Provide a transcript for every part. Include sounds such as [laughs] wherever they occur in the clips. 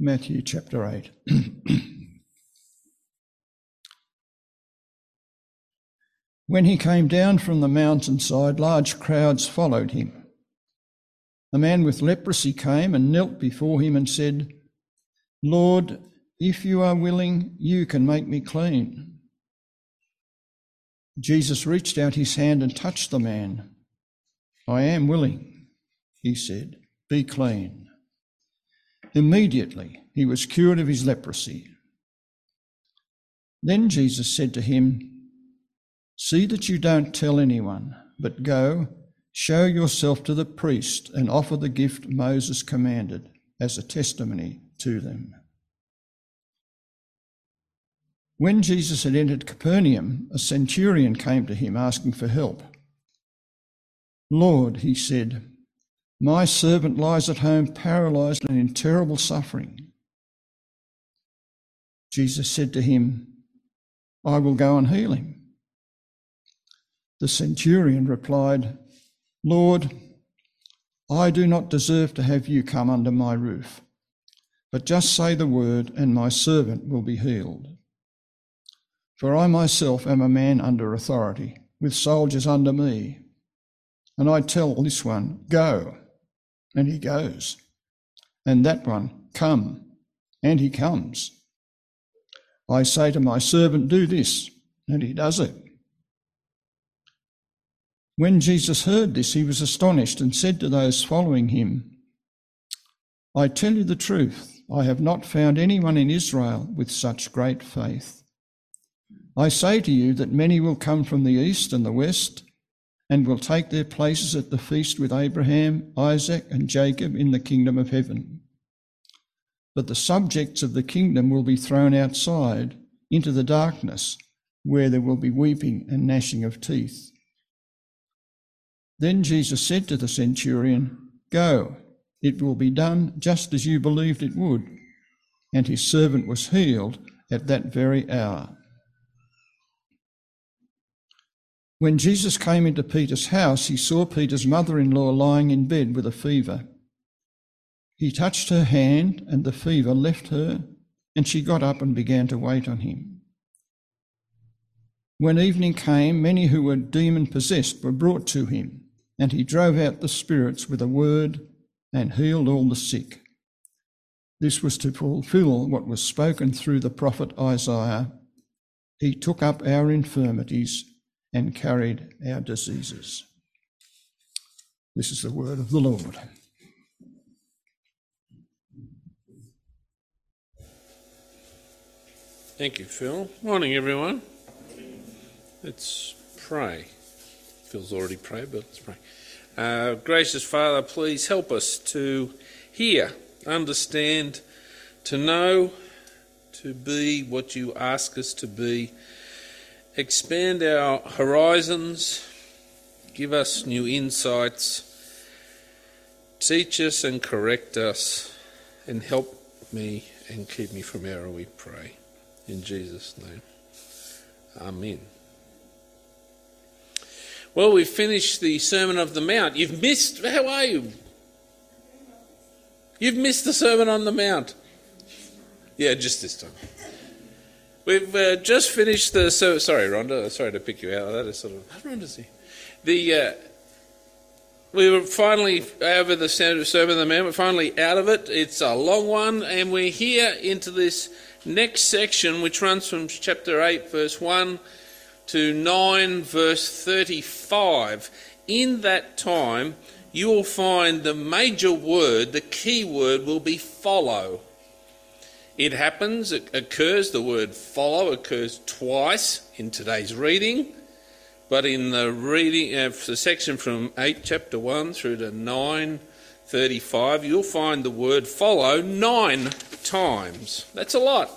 Matthew chapter 8. [clears throat] when he came down from the mountainside, large crowds followed him. A man with leprosy came and knelt before him and said, Lord, if you are willing, you can make me clean. Jesus reached out his hand and touched the man. I am willing, he said, be clean. Immediately he was cured of his leprosy. Then Jesus said to him, See that you don't tell anyone, but go, show yourself to the priest, and offer the gift Moses commanded as a testimony to them. When Jesus had entered Capernaum, a centurion came to him asking for help. Lord, he said, my servant lies at home paralyzed and in terrible suffering. Jesus said to him, I will go and heal him. The centurion replied, Lord, I do not deserve to have you come under my roof, but just say the word, and my servant will be healed. For I myself am a man under authority, with soldiers under me. And I tell this one, Go and he goes. And that one, come, and he comes. I say to my servant, do this, and he does it. When Jesus heard this, he was astonished and said to those following him, I tell you the truth, I have not found anyone in Israel with such great faith. I say to you that many will come from the east and the west and will take their places at the feast with Abraham, Isaac, and Jacob in the kingdom of heaven. But the subjects of the kingdom will be thrown outside into the darkness, where there will be weeping and gnashing of teeth. Then Jesus said to the centurion, Go, it will be done just as you believed it would. And his servant was healed at that very hour. When Jesus came into Peter's house, he saw Peter's mother in law lying in bed with a fever. He touched her hand, and the fever left her, and she got up and began to wait on him. When evening came, many who were demon possessed were brought to him, and he drove out the spirits with a word and healed all the sick. This was to fulfill what was spoken through the prophet Isaiah. He took up our infirmities and carried our diseases. This is the word of the Lord. Thank you, Phil. Morning, everyone. Let's pray. Phil's already prayed, but let's pray. Uh, gracious Father, please help us to hear, understand, to know, to be what you ask us to be expand our horizons, give us new insights, teach us and correct us, and help me and keep me from error, we pray. In Jesus' name. Amen. Well, we've finished the Sermon of the Mount. You've missed, how are you? You've missed the Sermon on the Mount. Yeah, just this time. We've uh, just finished the. So sorry, Rhonda. Sorry to pick you out. That is sort of. How's Rhonda see? The. Uh, we were finally over the Sermon of the Mount. We're finally out of it. It's a long one, and we're here into this next section, which runs from chapter 8, verse 1 to 9, verse 35. In that time, you will find the major word, the key word, will be follow. It happens, it occurs, the word follow occurs twice in today's reading, but in the reading, uh, the section from 8 chapter 1 through to 9 35, you'll find the word follow nine times. That's a lot.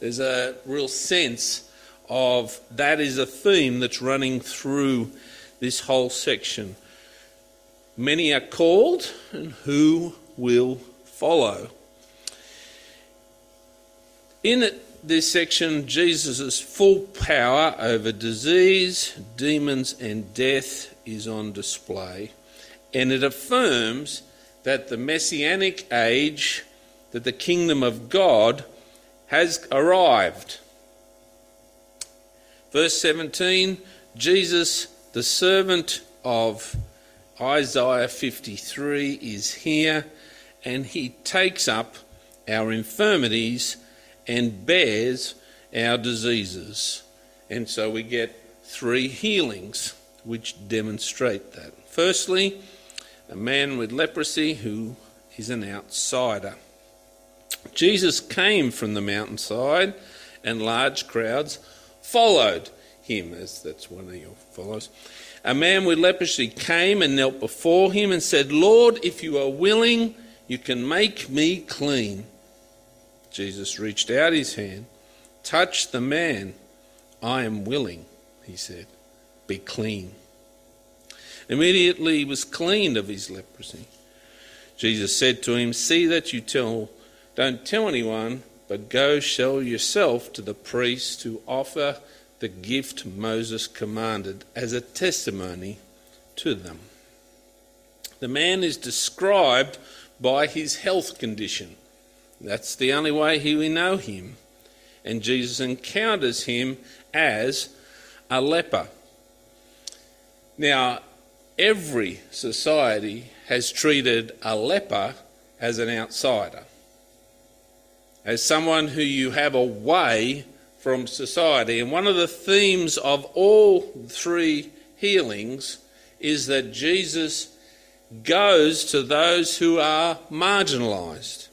There's a real sense of that is a theme that's running through this whole section. Many are called, and who will follow? In this section, Jesus' full power over disease, demons, and death is on display, and it affirms that the messianic age that the kingdom of God has arrived. Verse 17 Jesus, the servant of Isaiah 53, is here and he takes up our infirmities and bears our diseases. And so we get three healings which demonstrate that. Firstly, a man with leprosy who is an outsider. Jesus came from the mountainside, and large crowds followed him, as that's one of your follows. A man with leprosy came and knelt before him and said, Lord, if you are willing, you can make me clean. Jesus reached out his hand, touched the man. I am willing, he said, be clean. Immediately he was cleaned of his leprosy. Jesus said to him, See that you tell, don't tell anyone, but go show yourself to the priest to offer the gift Moses commanded as a testimony to them. The man is described by his health condition. That's the only way he we know him. And Jesus encounters him as a leper. Now, every society has treated a leper as an outsider, as someone who you have away from society. And one of the themes of all three healings is that Jesus goes to those who are marginalised,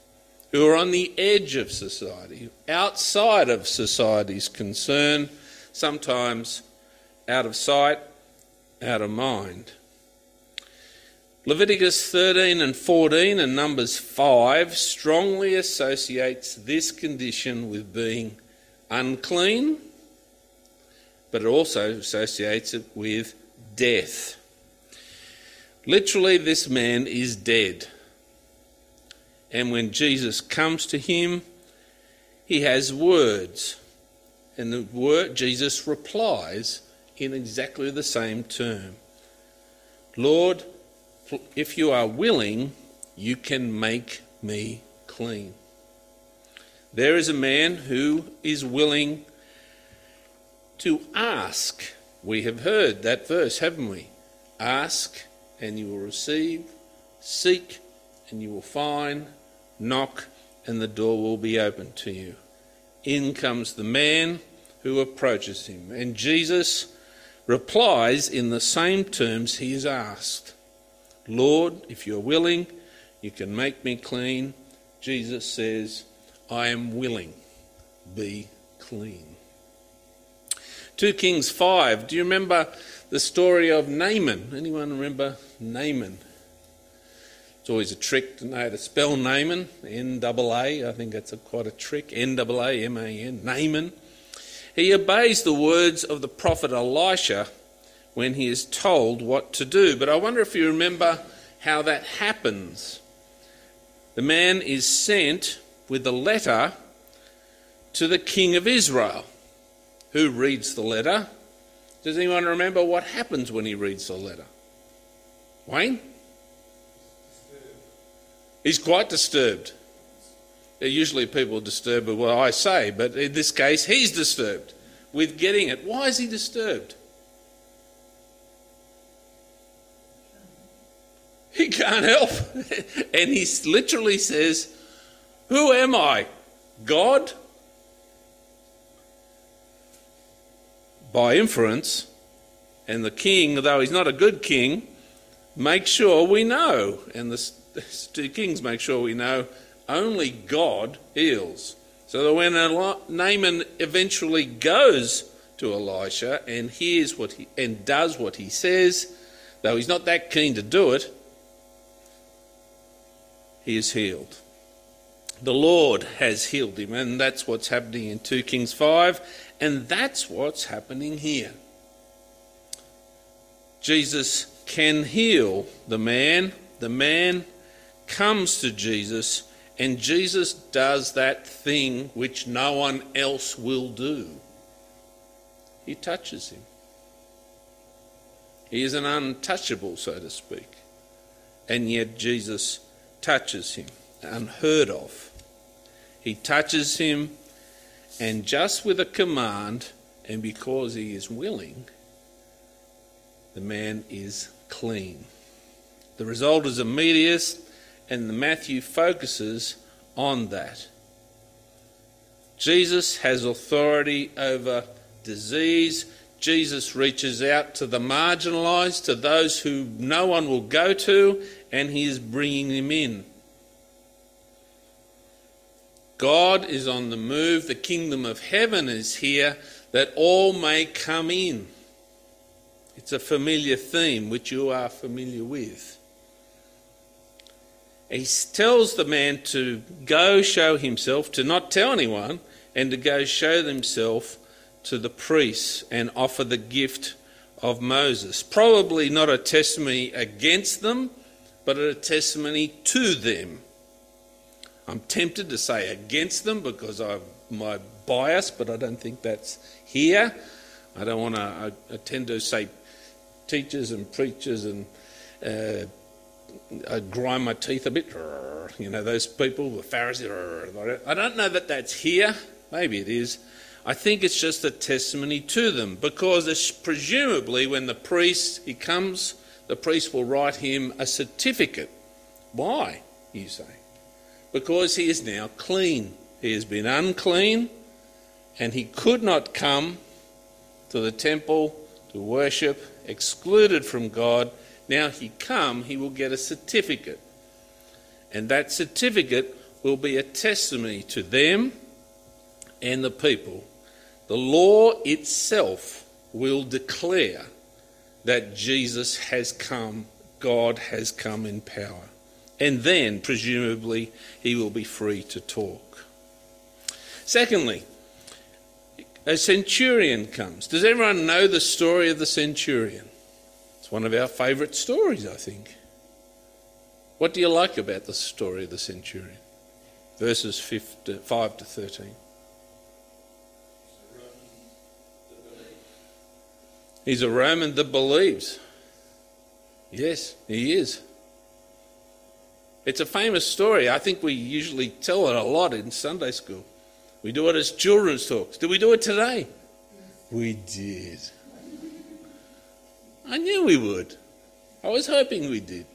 who are on the edge of society, outside of society's concern, sometimes out of sight, out of mind. Leviticus 13 and 14 and Numbers 5 strongly associates this condition with being unclean, but it also associates it with death. Literally, this man is dead. And when Jesus comes to him, he has words. And the word Jesus replies in exactly the same term. Lord, if you are willing, you can make me clean. There is a man who is willing to ask. We have heard that verse, haven't we? Ask and you will receive, seek and you will find, knock and the door will be opened to you. In comes the man who approaches him, and Jesus replies in the same terms he is asked Lord, if you're willing, you can make me clean. Jesus says, I am willing, be clean. 2 Kings 5, do you remember the story of Naaman? Anyone remember Naaman? It's always a trick to know to spell Naaman, N A A. I think that's a, quite a trick. N A A M A N, Naaman. He obeys the words of the prophet Elisha when he is told what to do. But I wonder if you remember how that happens. The man is sent with a letter to the king of Israel, who reads the letter. Does anyone remember what happens when he reads the letter? Wayne? He's quite disturbed. Usually people are disturbed by what I say, but in this case, he's disturbed with getting it. Why is he disturbed? He can't help. [laughs] and he literally says, Who am I? God? By inference, and the king, though he's not a good king, makes sure we know. And [laughs] 2 Kings make sure we know only God heals. So that when Naaman eventually goes to Elisha and hears what he, and does what he says, though he's not that keen to do it, he is healed. The Lord has healed him, and that's what's happening in 2 Kings 5, and that's what's happening here. Jesus can heal the man, the man comes to Jesus, and Jesus does that thing which no one else will do. He touches him. He is an untouchable, so to speak. And yet Jesus touches him, unheard of. He touches him, and just with a command, and because he is willing, the man is clean. The result is immediate, and the Matthew focuses on that. Jesus has authority over disease. Jesus reaches out to the marginalised, to those who no one will go to, and he is bringing them in. God is on the move. The kingdom of heaven is here that all may come in. It's a familiar theme which you are familiar with. He tells the man to go show himself, to not tell anyone, and to go show himself to the priests and offer the gift of Moses. Probably not a testimony against them, but a testimony to them. I'm tempted to say against them because of my bias, but I don't think that's here. I don't want to, I, I tend to say teachers and preachers and uh, I grind my teeth a bit. You know, those people, the Pharisees. I don't know that that's here. Maybe it is. I think it's just a testimony to them because presumably when the priest he comes, the priest will write him a certificate. Why, you say? Because he is now clean. He has been unclean and he could not come to the temple to worship, excluded from God. Now he come, he will get a certificate. And that certificate will be a testimony to them and the people. The law itself will declare that Jesus has come, God has come in power. And then, presumably, he will be free to talk. Secondly, a centurion comes. Does everyone know the story of the centurion? One of our favourite stories, I think. What do you like about the story of the centurion? Verses uh, 5 to 13. He's a Roman that believes. Yes, he is. It's a famous story. I think we usually tell it a lot in Sunday school. We do it as children's talks. Did we do it today? We did. I knew we would. I was hoping we did.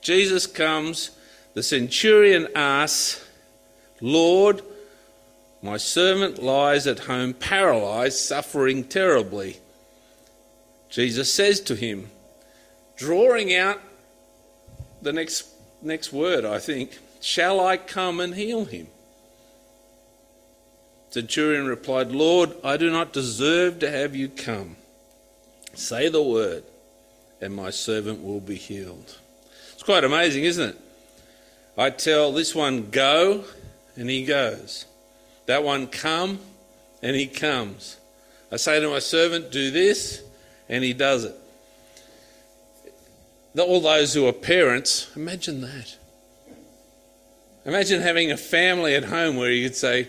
Jesus comes, the centurion asks, Lord, my servant lies at home paralyzed, suffering terribly. Jesus says to him, drawing out the next, next word, I think, Shall I come and heal him? Centurion replied, Lord, I do not deserve to have you come. Say the word, and my servant will be healed. It's quite amazing, isn't it? I tell this one, go, and he goes. That one, come, and he comes. I say to my servant, do this, and he does it. All those who are parents, imagine that. Imagine having a family at home where you could say,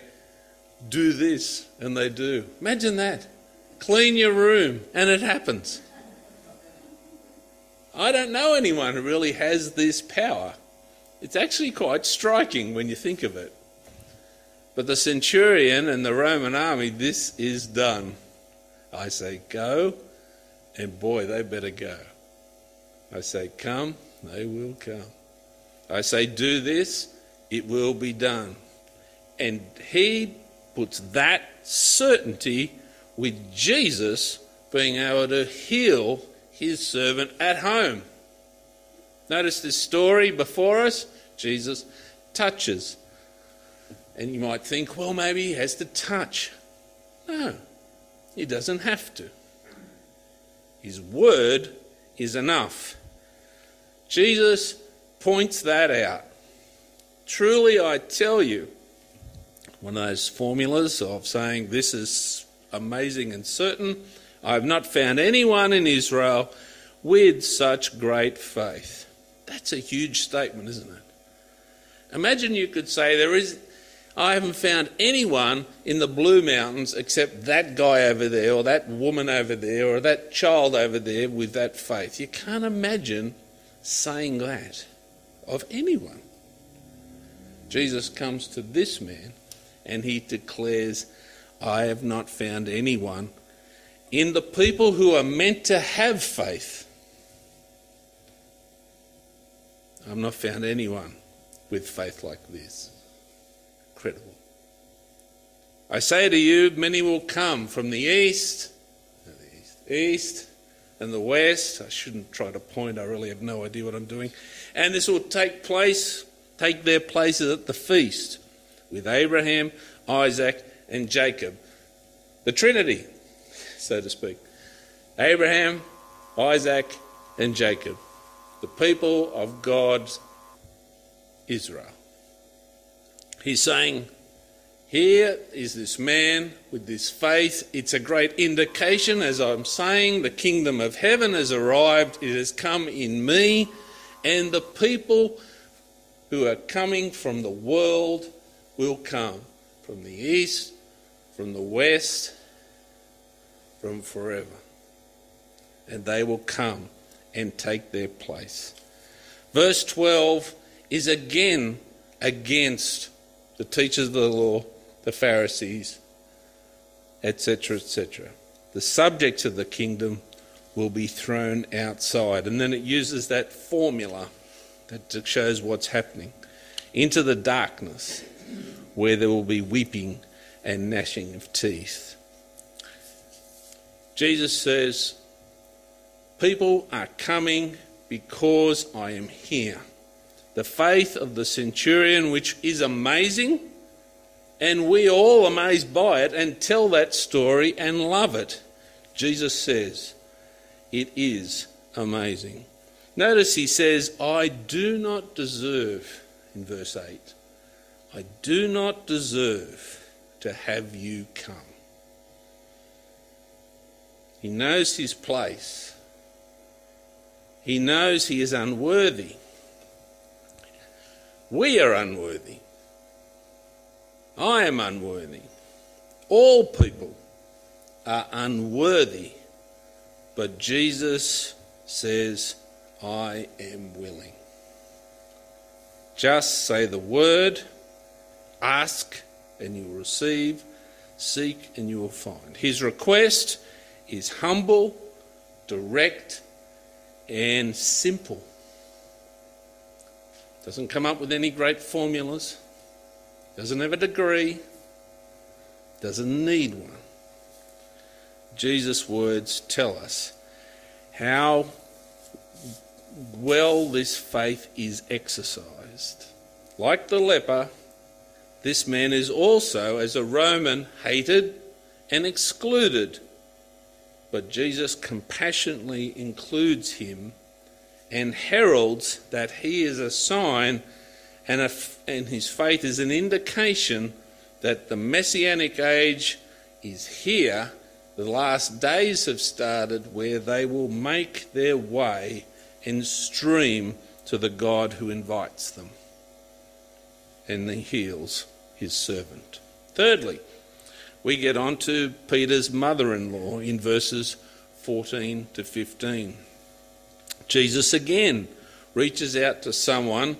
do this, and they do. Imagine that. Clean your room, and it happens. I don't know anyone who really has this power. It's actually quite striking when you think of it. But the centurion and the Roman army, this is done. I say, go, and boy, they better go. I say, come, they will come. I say, do this, it will be done. And he puts that certainty with Jesus being able to heal his servant at home. Notice this story before us. Jesus touches. And you might think, well, maybe he has to touch. No, he doesn't have to. His word is enough. Jesus points that out. Truly, I tell you, one of those formulas of saying this is amazing and certain. I have not found anyone in Israel with such great faith. That's a huge statement, isn't it? Imagine you could say, There is, I haven't found anyone in the Blue Mountains except that guy over there, or that woman over there, or that child over there with that faith. You can't imagine saying that of anyone. Jesus comes to this man and he declares, I have not found anyone in the people who are meant to have faith. I've not found anyone with faith like this. Incredible. I say to you, many will come from the east, the east, east and the west. I shouldn't try to point, I really have no idea what I'm doing. And this will take place, take their places at the feast with Abraham, Isaac, and Jacob. The Trinity, so to speak. Abraham, Isaac, and Jacob. The people of God's Israel. He's saying, here is this man with this faith. It's a great indication, as I'm saying, the kingdom of heaven has arrived. It has come in me, and the people who are coming from the world will come from the east, from the west, from forever. And they will come and take their place. Verse 12 is again against the teachers of the law, the Pharisees, etc., etc. The subjects of the kingdom will be thrown outside. And then it uses that formula that shows what's happening into the darkness where there will be weeping and gnashing of teeth. Jesus says, People are coming because I am here the faith of the centurion, which is amazing, and we all amazed by it and tell that story and love it. Jesus says, It is amazing. Notice he says, I do not deserve, in verse 8, I do not deserve to have you come. He knows his place. He knows he is unworthy. We are unworthy. I am unworthy. All people are unworthy. But Jesus says, I am willing. Just say the word, ask and you will receive, seek and you will find. His request is humble, direct, and simple. Doesn't come up with any great formulas. Doesn't have a degree. Doesn't need one. Jesus' words tell us how well this faith is exercised. Like the leper, this man is also, as a Roman, hated and excluded. But Jesus compassionately includes him and heralds that he is a sign and, a, and his faith is an indication that the messianic age is here. The last days have started where they will make their way and stream to the God who invites them and he heals his servant. Thirdly, we get on to Peter's mother in law in verses 14 to 15. Jesus again reaches out to someone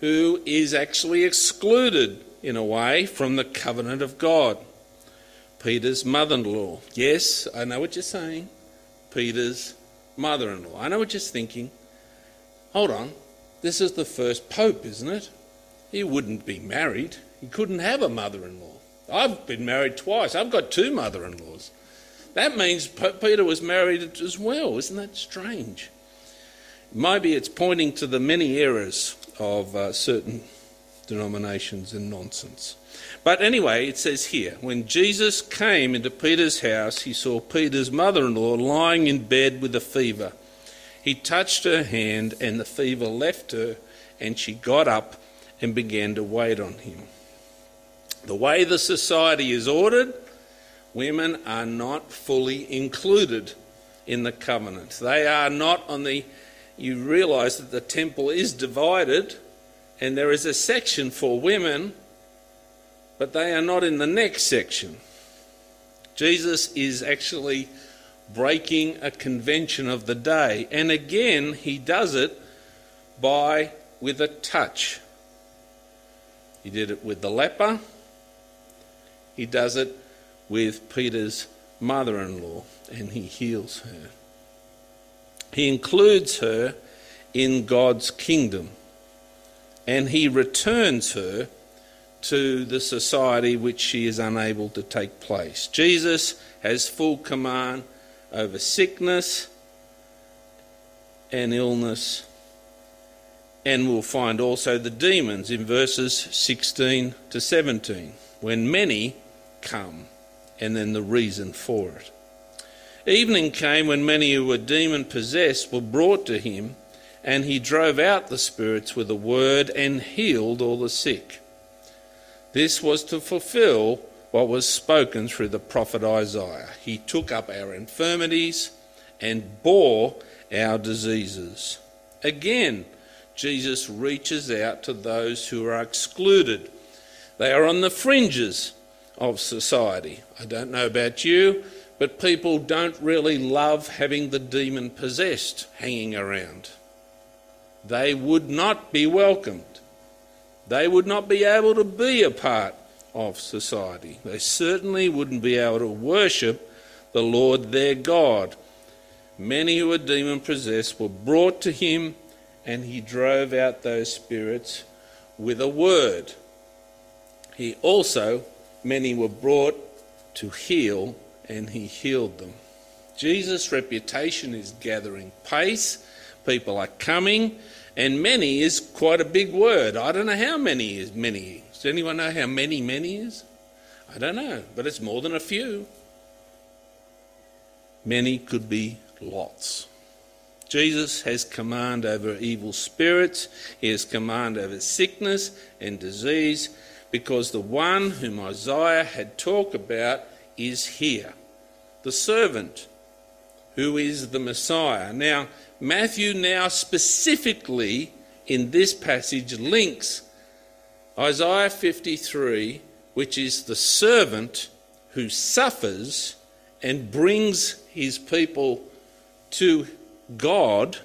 who is actually excluded, in a way, from the covenant of God. Peter's mother in law. Yes, I know what you're saying. Peter's mother in law. I know what you're thinking. Hold on. This is the first pope, isn't it? He wouldn't be married. He couldn't have a mother in law. I've been married twice. I've got two mother in laws. That means Peter was married as well. Isn't that strange? Maybe it's pointing to the many errors of uh, certain denominations and nonsense. But anyway, it says here when Jesus came into Peter's house, he saw Peter's mother in law lying in bed with a fever. He touched her hand, and the fever left her, and she got up and began to wait on him. The way the society is ordered, women are not fully included in the covenant. They are not on the you realize that the temple is divided and there is a section for women, but they are not in the next section. Jesus is actually breaking a convention of the day, and again, he does it by with a touch. He did it with the leper. He does it with Peter's mother in law, and he heals her. He includes her in God's kingdom, and he returns her to the society which she is unable to take place. Jesus has full command over sickness and illness and we'll find also the demons in verses 16 to 17, when many come, and then the reason for it. Evening came when many who were demon possessed were brought to him, and he drove out the spirits with a word and healed all the sick. This was to fulfill what was spoken through the prophet Isaiah. He took up our infirmities and bore our diseases. Again, Jesus reaches out to those who are excluded. They are on the fringes of society. I don't know about you, but people don't really love having the demon possessed hanging around. They would not be welcomed. They would not be able to be a part of society. They certainly wouldn't be able to worship the Lord their God. Many who were demon possessed were brought to him and he drove out those spirits with a word. He also, many were brought to heal, and he healed them. Jesus' reputation is gathering pace. People are coming, and many is quite a big word. I don't know how many is many. Does anyone know how many many is? I don't know, but it's more than a few. Many could be lots. Jesus has command over evil spirits, he has command over sickness and disease, because the one whom Isaiah had talked about is here, the servant who is the Messiah. Now, Matthew now specifically in this passage links Isaiah 53, which is the servant who suffers and brings his people to God,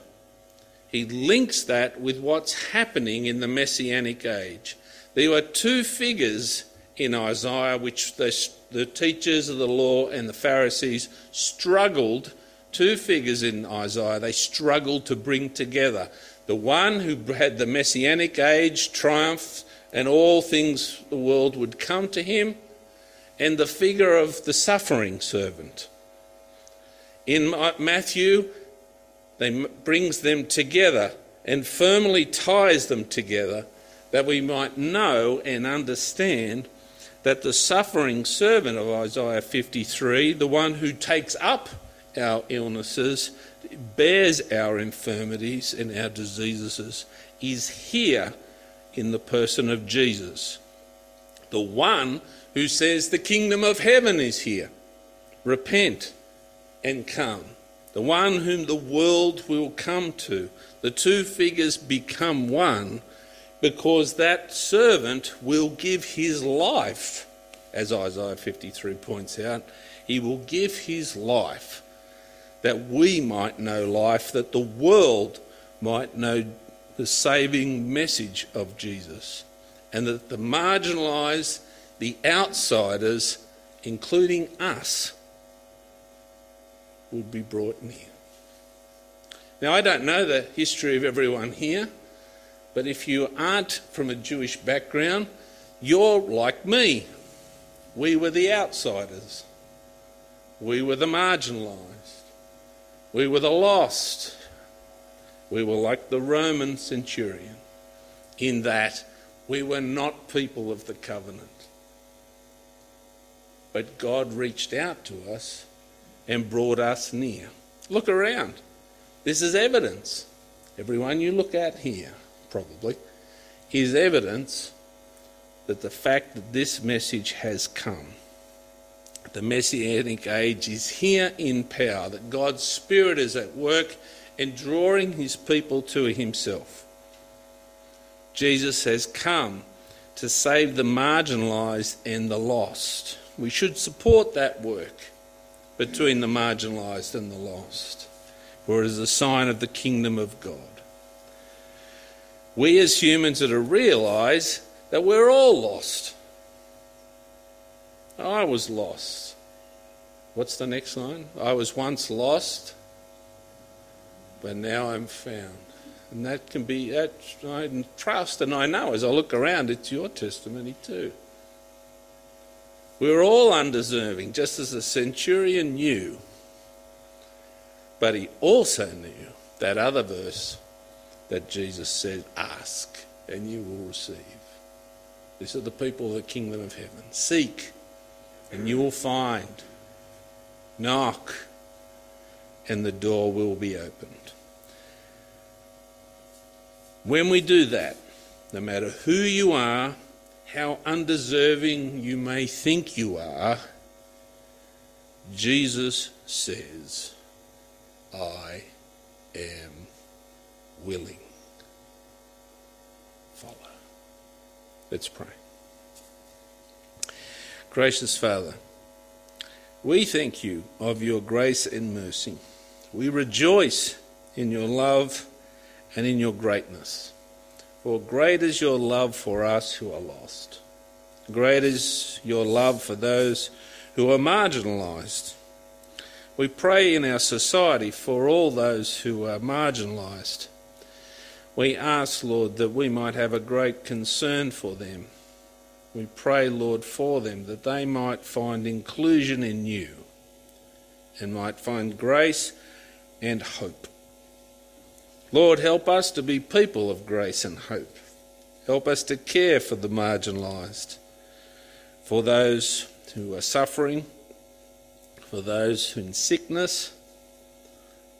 he links that with what's happening in the Messianic age. There are two figures in Isaiah which the, the teachers of the law and the Pharisees struggled, two figures in Isaiah, they struggled to bring together. The one who had the Messianic age triumph and all things the world would come to him, and the figure of the suffering servant. In Matthew, they brings them together and firmly ties them together that we might know and understand that the suffering servant of Isaiah 53, the one who takes up our illnesses, bears our infirmities and our diseases, is here in the person of Jesus. The one who says the kingdom of heaven is here. Repent and come the one whom the world will come to. The two figures become one because that servant will give his life, as Isaiah 53 points out. He will give his life that we might know life, that the world might know the saving message of Jesus, and that the marginalised, the outsiders, including us, will be brought near. Now, I don't know the history of everyone here, but if you aren't from a Jewish background, you're like me. We were the outsiders, we were the marginalised, we were the lost. We were like the Roman centurion in that we were not people of the covenant. But God reached out to us and brought us near. Look around. This is evidence. Everyone you look at here, probably, is evidence that the fact that this message has come, the Messianic age is here in power, that God's Spirit is at work and drawing his people to himself. Jesus has come to save the marginalised and the lost. We should support that work between the marginalised and the lost, for it is a sign of the kingdom of God. We as humans are to realise that we're all lost. I was lost. What's the next line? I was once lost, but now I'm found. And that can be, that I trust and I know as I look around, it's your testimony too. We were all undeserving, just as the centurion knew. But he also knew that other verse that Jesus said, Ask and you will receive. These are the people of the kingdom of heaven. Seek and you will find. Knock and the door will be opened. When we do that, no matter who you are, how undeserving you may think you are, Jesus says, I am willing. Follow. Let's pray. Gracious Father, we thank you of your grace and mercy. We rejoice in your love and in your greatness. For great is your love for us who are lost. Great is your love for those who are marginalised. We pray in our society for all those who are marginalised. We ask, Lord, that we might have a great concern for them. We pray, Lord, for them that they might find inclusion in you and might find grace and hope. Lord, help us to be people of grace and hope. Help us to care for the marginalised, for those who are suffering, for those in sickness,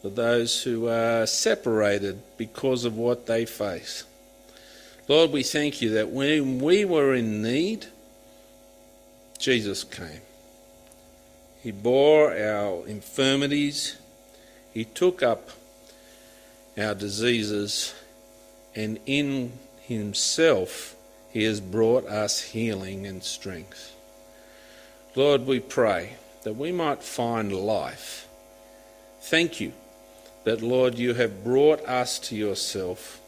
for those who are separated because of what they face. Lord, we thank you that when we were in need, Jesus came. He bore our infirmities, He took up our diseases, and in Himself He has brought us healing and strength. Lord, we pray that we might find life. Thank you that, Lord, you have brought us to yourself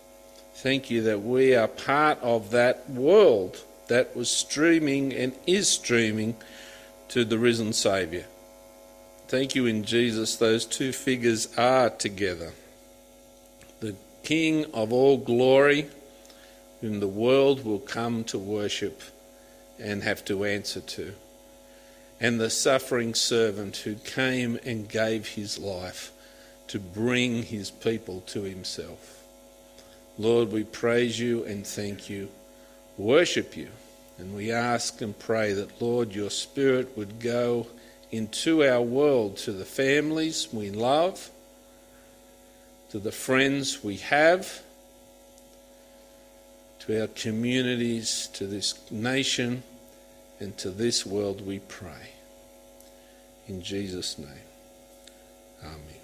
Thank you that we are part of that world that was streaming and is streaming to the risen Saviour. Thank you in Jesus, those two figures are together. The King of all glory, whom the world will come to worship and have to answer to, and the suffering servant who came and gave his life to bring his people to himself. Lord, we praise you and thank you, worship you, and we ask and pray that, Lord, your Spirit would go into our world to the families we love, to the friends we have, to our communities, to this nation, and to this world we pray. In Jesus' name, Amen.